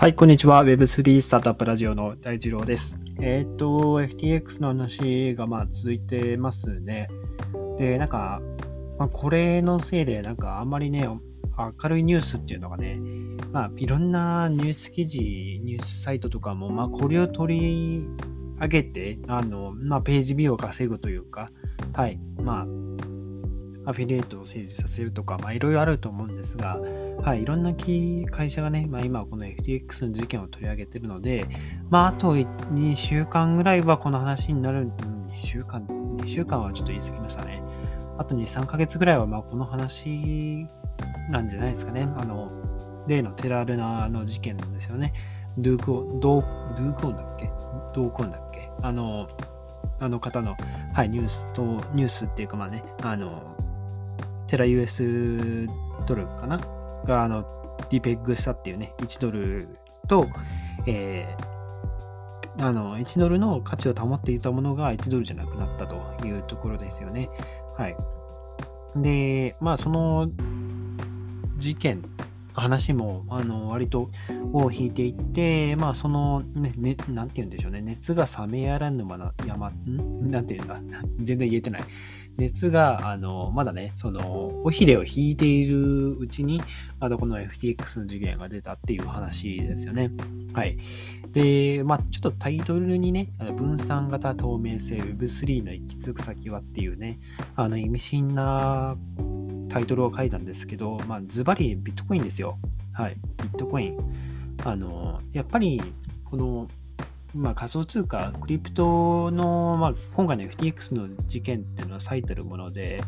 はい、こんにちは。Web3 スタートアップラジオの大二郎です。えっ、と、FTX の話がまあ続いてますね。で、なんか、まあ、これのせいで、なんかあんまりね、明るいニュースっていうのがね、まあ、いろんなニュース記事、ニュースサイトとかも、まあ、これを取り上げて、あの、まあ、ページビューを稼ぐというか、はい、まあ、アフィリエイトを成立させるとか、まあ、いろいろあると思うんですが、はい、いろんな会社がね、まあ、今この FTX の事件を取り上げてるので、まあ、あと2週間ぐらいはこの話になる、2週間、2週間はちょっと言い過ぎましたね。あと2、3ヶ月ぐらいはまあこの話なんじゃないですかね。あの、例の Terra Luna の事件ですよね。ドゥークオン、ドゥークオンだっけ？ドークオンだっけ？あの、あの方の、はい、ニュースと、ニュースっていうかまあね、あの、テラ US ドルかな？が、あの、ディペッグしたっていうね、1ドルと、えー、あの、1ドルの価値を保っていたものが1ドルじゃなくなったというところですよね。はい。で、まあ、その事件、話も、あの、割と尾を引いていって、まあ、その、ね、ね、なんて言うんでしょうね、熱が冷めやらぬまな、山、なんて言うんだ？全然言えてない。熱が、あの、まだね、その、尾ひれを引いているうちに、まだこの FTX の事件が出たっていう話ですよね。はい。で、まあちょっとタイトルにね、あの分散型透明性 Web3 の行き着く先はっていうね、あの、意味深なタイトルを書いたんですけど、まあズバリビットコインですよ。はい。ビットコイン。あの、やっぱり、この、まあ、仮想通貨、クリプトの、まあ、今回の FTX の事件っていうのは最たるもので、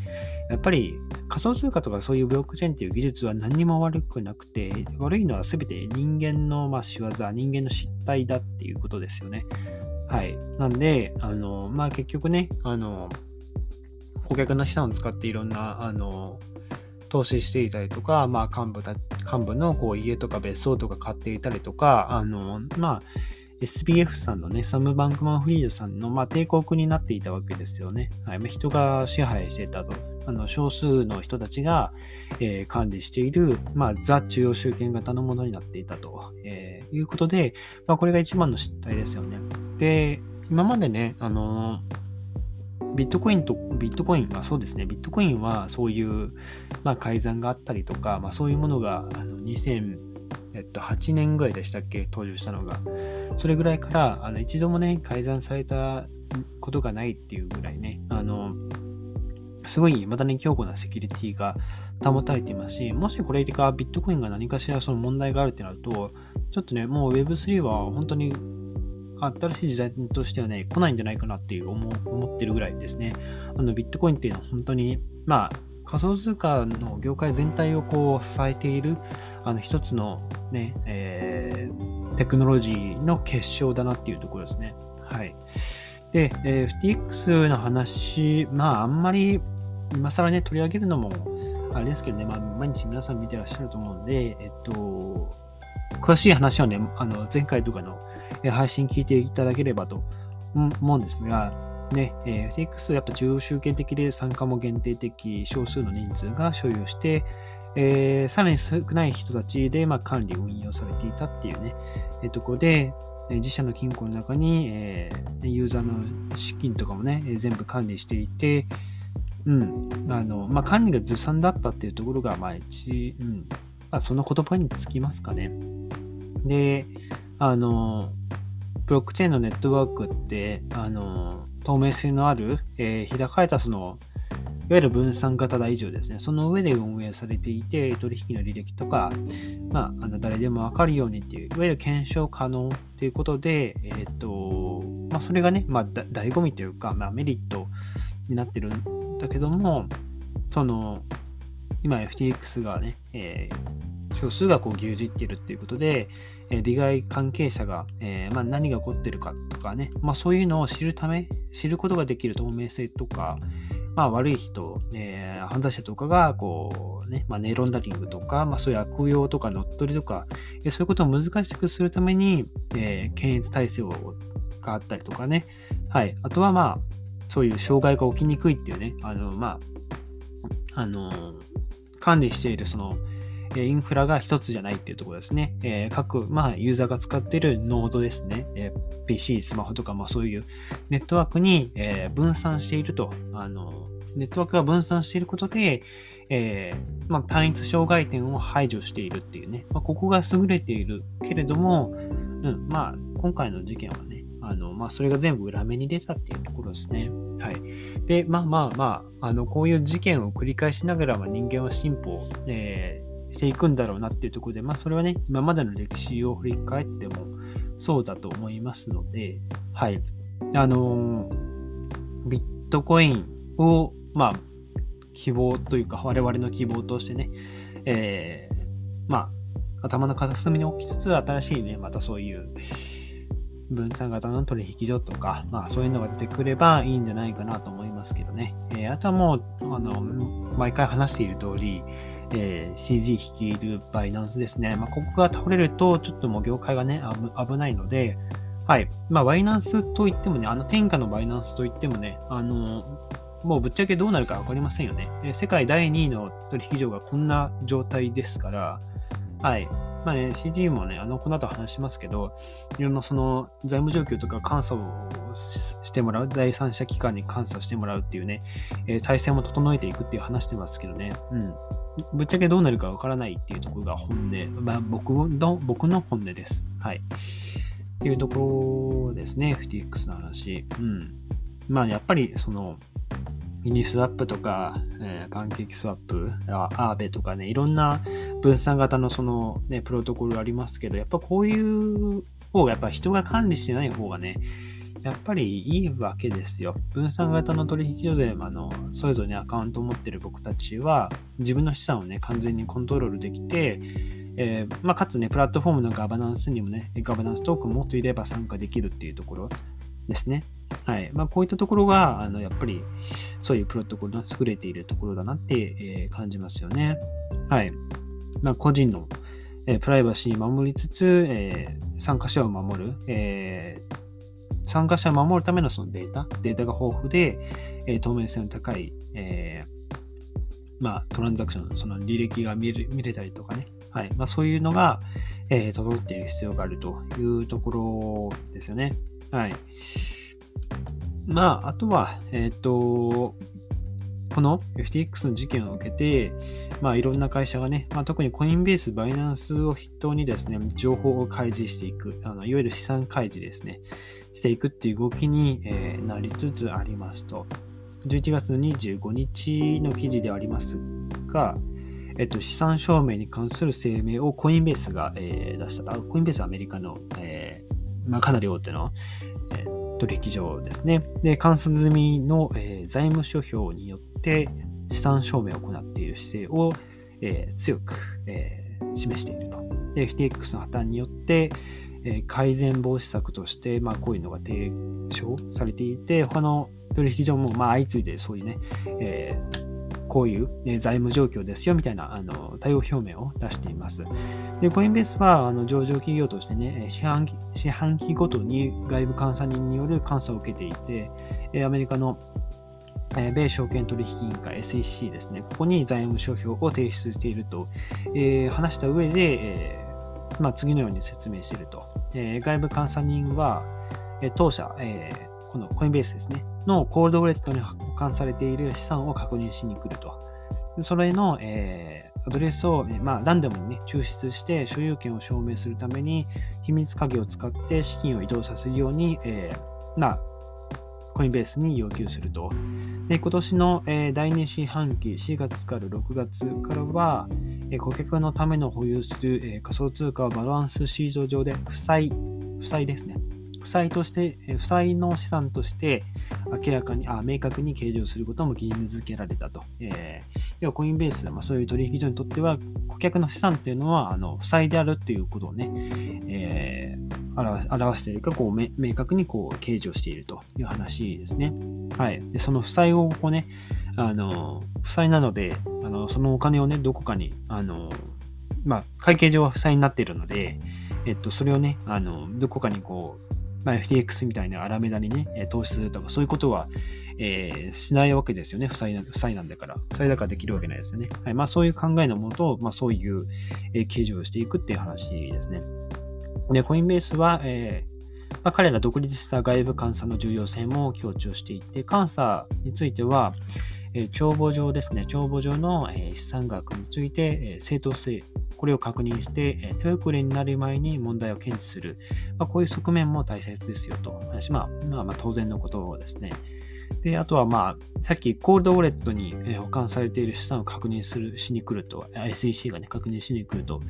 やっぱり仮想通貨とかそういうブロックチェーンっていう技術は何にも悪くなくて、悪いのは全て人間のまあ仕業、人間の失態だっていうことですよね。はい。なんで、あの、まあ結局ね、あの、顧客の資産を使っていろんな、あの、投資していたりとか、まあ幹部た、幹部のこう家とか別荘とか買っていたりとか、あの、まあ、SBF さんのね、サム・バンクマン・フリードさんの、まあ、帝国になっていたわけですよね。はいまあ、人が支配していたと。あの少数の人たちが、えー、管理している、まあ、ザ中央集権型のものになっていたと、えー、いうことで、まあ、これが一番の失態ですよね。で、今までね、あのビットコインと、ビットコインはそうですね、ビットコインはそういう、まあ、改ざんがあったりとか、まあ、そういうものがあの2000、えっと、8年ぐらいでしたっけ、登場したのが。それぐらいからあの一度もね、改ざんされたことがないっていうぐらいね、あの、すごいまだね、強固なセキュリティが保たれていますし、もしこれがビットコインが何かしらその問題があるってなると、ちょっとね、もう Web3 は本当に新しい時代としてはね、来ないんじゃないかなっていう思思ってるぐらいですね。あのビットコインっていうのは本当に、まあ、仮想通貨の業界全体をこう支えているあの一つのね、えー、テクノロジーの結晶だなっていうところですね。はい。で、えー、FTX の話、まああんまり今更ね取り上げるのもあれですけどね、まあ毎日皆さん見てらっしゃると思うんで、えっと、詳しい話はね、あの前回とかの配信聞いていただければと思うんですが、ね、えー、FTX やっぱ中央集権的で参加も限定的、少数の人数が所有して、えー、さらに少ない人たちで、まあ、管理、運用されていたっていうね、えー、ところで、えー、自社の金庫の中に、えー、ユーザーの資金とかもね、えー、全部管理していて、うん、あの、まあ、管理がずさんだったっていうところが、まあ、一、うん、まあ、その言葉につきますかね。で、あの、ブロックチェーンのネットワークって、あの、透明性のある、えー、開かれたその、いわゆる分散型大以上ですね。その上で運営されていて、取引の履歴とか、まあ、あの誰でもわかるようにっていう、いわゆる検証可能ということで、えっ、ー、と、まあ、それがね、まあ、だ醍醐味というか、まあ、メリットになってるんだけども、その、今 FTX がね、えー、少数がこう牛耳ってるっていうことで、え、利害関係者が、えーまあ、何が起こってるかとかね、まあ、そういうのを知るため、知ることができる透明性とか、まあ、悪い人、えー、犯罪者とかが、こう、ね、まあ、ネロンダリングとか、まあ、そういう悪用とか乗っ取りとか、えー、そういうことを難しくするために、えー、検閲体制があったりとかね、はい。あとは、まあ、そういう障害が起きにくいっていうね、あの、まあ、あの、管理している、その、インフラが一つじゃないっていうところですね。え、各、まあ、ユーザーが使っているノードですね。え、PC、スマホとか、まあそういうネットワークに、え、分散していると。あの、ネットワークが分散していることで、えー、まあ、単一障害点を排除しているっていうね。まあ、ここが優れているけれども、うん、まあ、今回の事件はね、あの、まあ、それが全部裏目に出たっていうところですね。はい。で、まあまあまあ、あの、こういう事件を繰り返しながら、ま、人間は進歩、え、していくんだろうなっていうところで、まあ、それはね、今までの歴史を振り返ってもそうだと思いますので、はい。あのビットコインを、まあ、希望というか、我々の希望としてね、えー、まあ、頭の片隅に置きつつ、新しいね、またそういう、分散型の取引所とか、まあそういうのが出てくればいいんじゃないかなと思いますけどね。えー、あとはもう、あの、毎回話している通り、えー、CG 率いるバイナンスですね。まあ、ここが倒れると、ちょっともう業界がね、危ないので、はい。まあ、バイナンスといってもね、あの、天下のバイナンスといってもね、あの、もうぶっちゃけどうなるか分かりませんよね。世界第2位の取引所がこんな状態ですから、はい。まあね、CG もね、あの、この後話しますけど、いろんなその財務状況とか監査をしてもらう、第三者機関に監査してもらうっていうね、えー、体制も整えていくっていう話してますけどね、うん。ぶっちゃけどうなるかわからないっていうところが本音、まあ僕の、僕の本音です。はい。っていうところですね、FTX の話。うん。まあやっぱりその、ミニスワップとか、えー、パンケーキスワップ、アーベとかね、いろんな分散型のそのね、プロトコルありますけど、やっぱこういう方が、やっぱ人が管理してない方がね、やっぱりいいわけですよ。分散型の取引所で、あの、それぞれにアカウントを持ってる僕たちは、自分の資産をね、完全にコントロールできて、えー、まあ、かつね、プラットフォームのガバナンスにもね、ガバナンストークンもっといれば参加できるっていうところですね。はい。まあ、こういったところが、あの、やっぱり、そういうプロトコルの優れているところだなって、えー、感じますよね。はい。まあ、個人の、えー、プライバシーを守りつつ、えー、参加者を守る、えー、参加者を守るためのそのデータ、データが豊富で、えー、透明性の高い、えー、まあ、トランザクションのその履歴が見れ見れたりとかね、はいまあ、そういうのが、えー、整っている必要があるというところですよね。はい。まあ、あとは、えっ、ー、と、この FTX の事件を受けて、まあ、いろんな会社がね、まあ、特にコインベース、バイナンスを筆頭にですね、情報を開示していく、あのいわゆる資産開示ですね、していくっていう動きに、え、なりつつありますと。11月の25日の記事ではありますが、えっと、資産証明に関する声明をコインベースが、え、出した。コインベースはアメリカの、えまあ、かなり大手の、えー取引所ですね。で、監査済みの、え、財務諸表によって資産証明を行っている姿勢を、え、強く、え、示していると。FTX の破綻によって、え改善防止策として、まあ、こういうのが提唱されていて、他の取引所も、まあ、相次いでそういうね、えーこういう、財務状況ですよみたいなあの対応表明を出しています。で、コインベースはあの上場企業としてね、四半期四半期ごとに外部監査人による監査を受けていて、アメリカの米証券取引委員会 SEC ですね、ここに財務諸表を提出していると、えー、話した上で、えーまあ、次のように説明していると。えー、外部監査人は、え当社、えーこのコインベースですね、のコールドウォレットに保管されている資産を確認しに来ると。それの、えー、アドレスを、まあ、ランダムにね、抽出して所有権を証明するために、秘密鍵を使って資金を移動させるように、えー、まあ、コインベースに要求すると。で今年の、え、第2四半期4月から6月からは、え、顧客のための保有する、え、仮想通貨をバランスシート上で負債、負債ですね。負債として、負債の資産として明らかに、あ明確に計上することも義務付けられたと。え、要はコインベース、まあ、そういう取引所にとっては、顧客の資産っていうのは、あの負債であるっていうことをね、えー、表しているか、こう明確にこう計上しているという話ですね。はい。で、その負債をこうね、あの、負債なので、あのそのお金をね、どこかに、あの、まあ、会計上は負債になっているので、えっと、それをね、あの、どこかにこう、まあ、FTX みたいなアラメダにね、投資するとか、そういうことは、えー、しないわけですよね。負債な負債なんだから。負債だからできるわけないですよね。はいまあ、そういう考えのもと、まあ、そういう、えー、計上をしていくっていう話ですね。で、コインベースは、えーまあ、彼ら独立した外部監査の重要性も強調していて、監査については、えー、帳簿上ですね、帳簿上の、えー、資産額について、えー、正当性、これを確認して、えー、手遅れになる前に問題を検知する、まあ、こういう側面も大切ですよと。まあ、まあ、まあ、当然のことですね。で、あとはまあ、さっきコールドウォレットに保管されている資産を確認するしに来ると、SEC がね、確認しに来ると、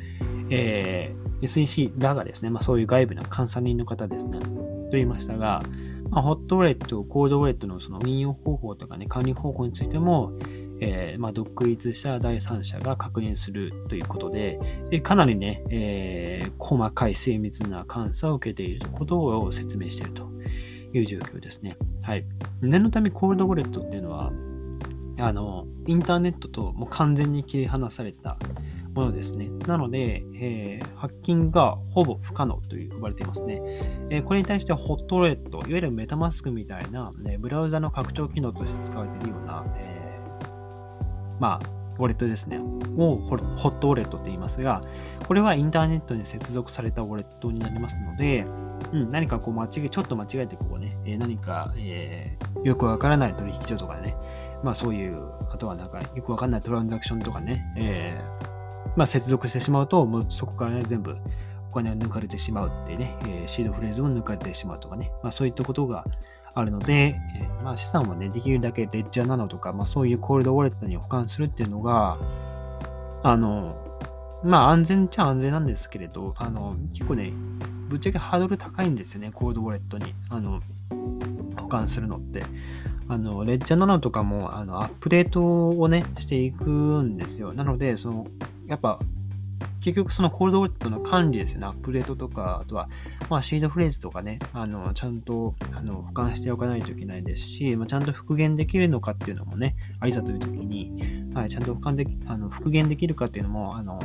えー、SEC らがですね、まあそういう外部の監査人の方ですね、と言いましたが、まあ、ホットウォレット、コールドウォレットのその運用方法とかね、管理方法についても、えー、まあ、独立した第三者が確認するということで、えかなりね、えー、細かい精密な監査を受けていることを説明していると。いう状況ですね。はい。念のためコールドウォレットっていうのは、あの、インターネットともう完全に切り離されたものですね。なので、えー、ハッキングがほぼ不可能と呼ばれていますね。えー、これに対してホットウォレット、いわゆるメタマスクみたいな、ね、ブラウザの拡張機能として使われているような、えー、まあ、ウォレットですね。をホットウォレットって言いますが、これはインターネットに接続されたウォレットになりますので、うん、何かこう間違え、ちょっと間違えてこうね、えー、何か、えー、よくわからない取引所とかね、まあそういう、あとはなんかよくわかんないトランザクションとかね、えー、まあ接続してしまうと、もうそこからね、全部お金を抜かれてしまうってね、えー、シードフレーズも抜かれてしまうとかね、まあそういったことがあるので、えー、まあ、資産はね、できるだけレッジャーなのとか、まあ、そういうコールドウォレットに保管するっていうのが、あの、まあ、安全っちゃ安全なんですけれど、あの、結構ね、ぶっちゃけハードル高いんですよね、コードウォレットに、あの、保管するのって。あの、レッジャーなのとかも、あの、アップデートをね、していくんですよ。なので、その、やっぱ、結局そのコールドウォレットの管理ですよね。アップデートとか、あとは、まあ、シードフレーズとかね、あの、ちゃんとあの保管しておかないといけないですし、まあ、ちゃんと復元できるのかっていうのもね、あいざという時に、はい、ちゃんと保管できあの復元できるかっていうのも、あの、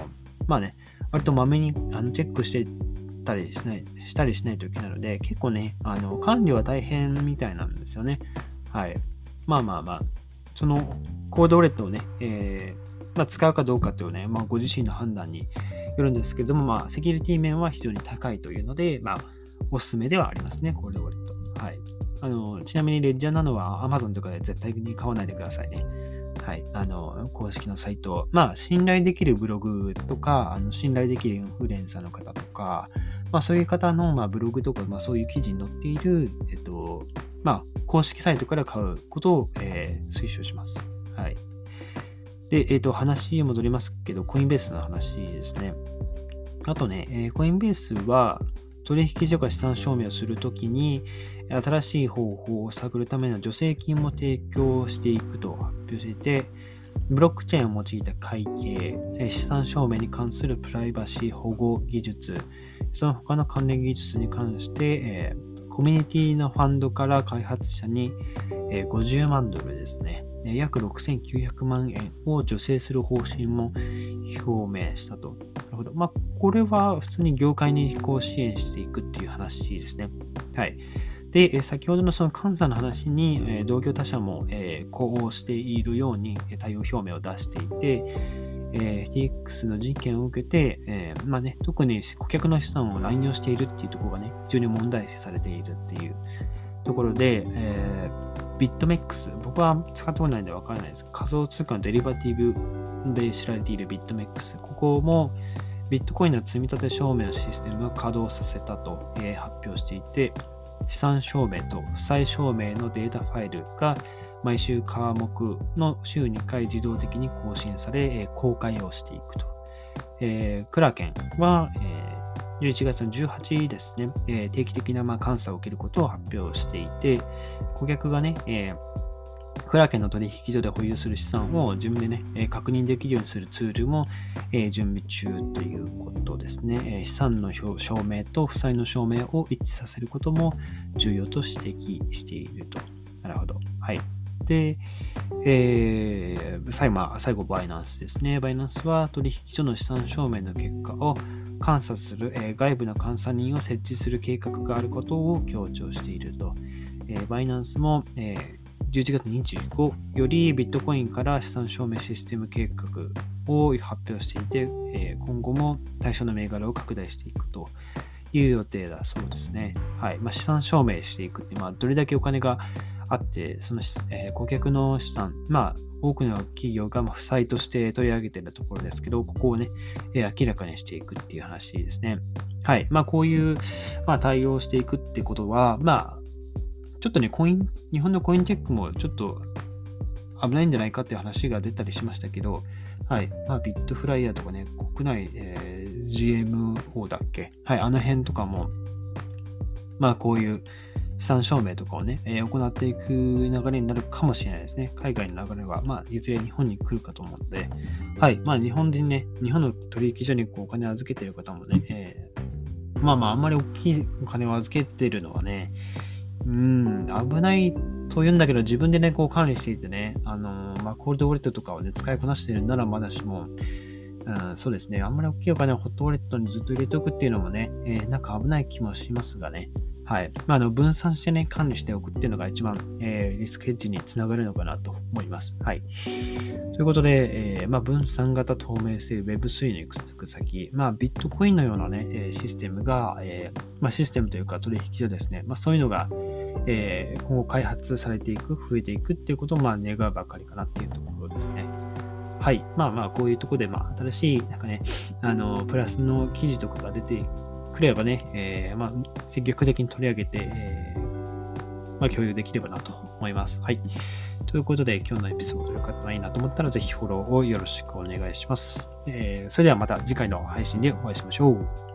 まあね、割とまめにあのチェックしてたりしないしたりしないといけないので、結構ね、あの管理は大変みたいなんですよね。はい。まあまあまあ、そのコードウォレットをね、えーまあ、使うかどうかというね、まあ、ご自身の判断によるんですけれども、まあ、セキュリティ面は非常に高いというので、まあ、おすすめではありますね、コードウォレット。はい。あの、ちなみにレッジャーなのは Amazon とかで絶対に買わないでくださいね。はい。あの、公式のサイト。まあ、信頼できるブログとか、あの信頼できるインフルエンサーの方とか、まあ、そういう方の、まあ、ブログとか、まあ、そういう記事に載っている、えっと、まあ、公式サイトから買うことを、えー、推奨します。はい。で、えっ、と、話戻りますけど、コインベースの話ですね。あとね、えー、コインベースは取引所が資産証明をするときに、新しい方法を探るための助成金も提供していくと発表していて、ブロックチェーンを用いた会計、資産証明に関するプライバシー保護技術、その他の関連技術に関して、えー、コミュニティのファンドから開発者に、えー、50万ドルですね、約6900万円を助成する方針も表明したと。なるほど。まあ、これは普通に業界にこう支援していくっていう話ですね。はい。で、先ほどのその監査の話に、同業他社も、え呼応しているように対応表明を出していて、え FTX の事件を受けて、えー、まあね、特に顧客の資産を乱用しているっていうところがね、非常に問題視されているっていうところで、えービットメックス。僕は使ったことないんでわからないです。仮想通貨のデリバティブで知られているビットメックス。ここもビットコインの積み立て証明のシステムを稼働させたと、えー、発表していて、資産証明と負債証明のデータファイルが毎週科目の週2回自動的に更新され、えー、公開をしていくと。えー、クラケンは、えー11月の18日ですね、えー、定期的なまあ監査を受けることを発表していて、顧客がね、えー、クラケンの取引所で保有する資産を自分でね、えー、確認できるようにするツールも、えー、準備中ということですね。えー、資産の証明と負債の証明を一致させることも重要と指摘していると。なるほど。はい。で、えー、最後、最後、バイナンスですね。バイナンスは取引所の資産証明の結果を監査する、えー、外部の監査人を設置する計画があることを強調していると。えー、バイナンスも、えー、11月25日よりビットコインから資産証明システム計画を発表していて、え今後も対象の銘柄を拡大していくという予定だそうですね。はいまあ、資産証明していくって、まあ、どれだけお金があって、その、えー、顧客の資産、まあ、多くの企業が負債として取り上げているところですけど、ここをね、えー、明らかにしていくっていう話ですね。はい。まあ、こういう、まあ、対応していくってことは、まあ、ちょっとね、コイン、日本のコインテックもちょっと危ないんじゃないかっていう話が出たりしましたけど、はい。まあ、ビットフライヤーとかね、国内、えー、GMO だっけ？はい。あの辺とかも、まあ、こういう資産証明とかをね、え、行っていく流れになるかもしれないですね。海外の流れは、まあ、いずれ日本に来るかと思うので、はい。まあ、日本でね、日本の取引所にこうお金を預けている方もね、えー、まあまあ、あんまり大きいお金を預けているのはね、うん、危ないと言うんだけど、自分でね、こう管理していてね、あのー、まあ、コールドウォレットとかをね、使いこなしているならまだしも、うん、そうですね、あんまり大きいお金をホットウォレットにずっと入れておくっていうのもね、えー、なんか危ない気もしますがね、はい。まあ、の分散してね、管理しておくっていうのが一番、えー、リスクヘッジにつながるのかなと思います。はい。ということで、えー、まあ、分散型透明性 Web3 にくっつく先、まあ、ビットコインのようなね、システムが、えー、まあ、システムというか取引所ですね、まあ、そういうのが、えー、今後開発されていく、増えていくっていうことを、まあ、願うばかりかなっていうところですね。はい。まあまあ、こういうところで、まあ、新しい、なんかね、あの、プラスの記事とかが出てくればね、えー、まあ、積極的に取り上げて、えー、まあ、共有できればなと思います。はい。ということで、今日のエピソード良かったらいいなと思ったら、ぜひフォローをよろしくお願いします。えー、それではまた次回の配信でお会いしましょう。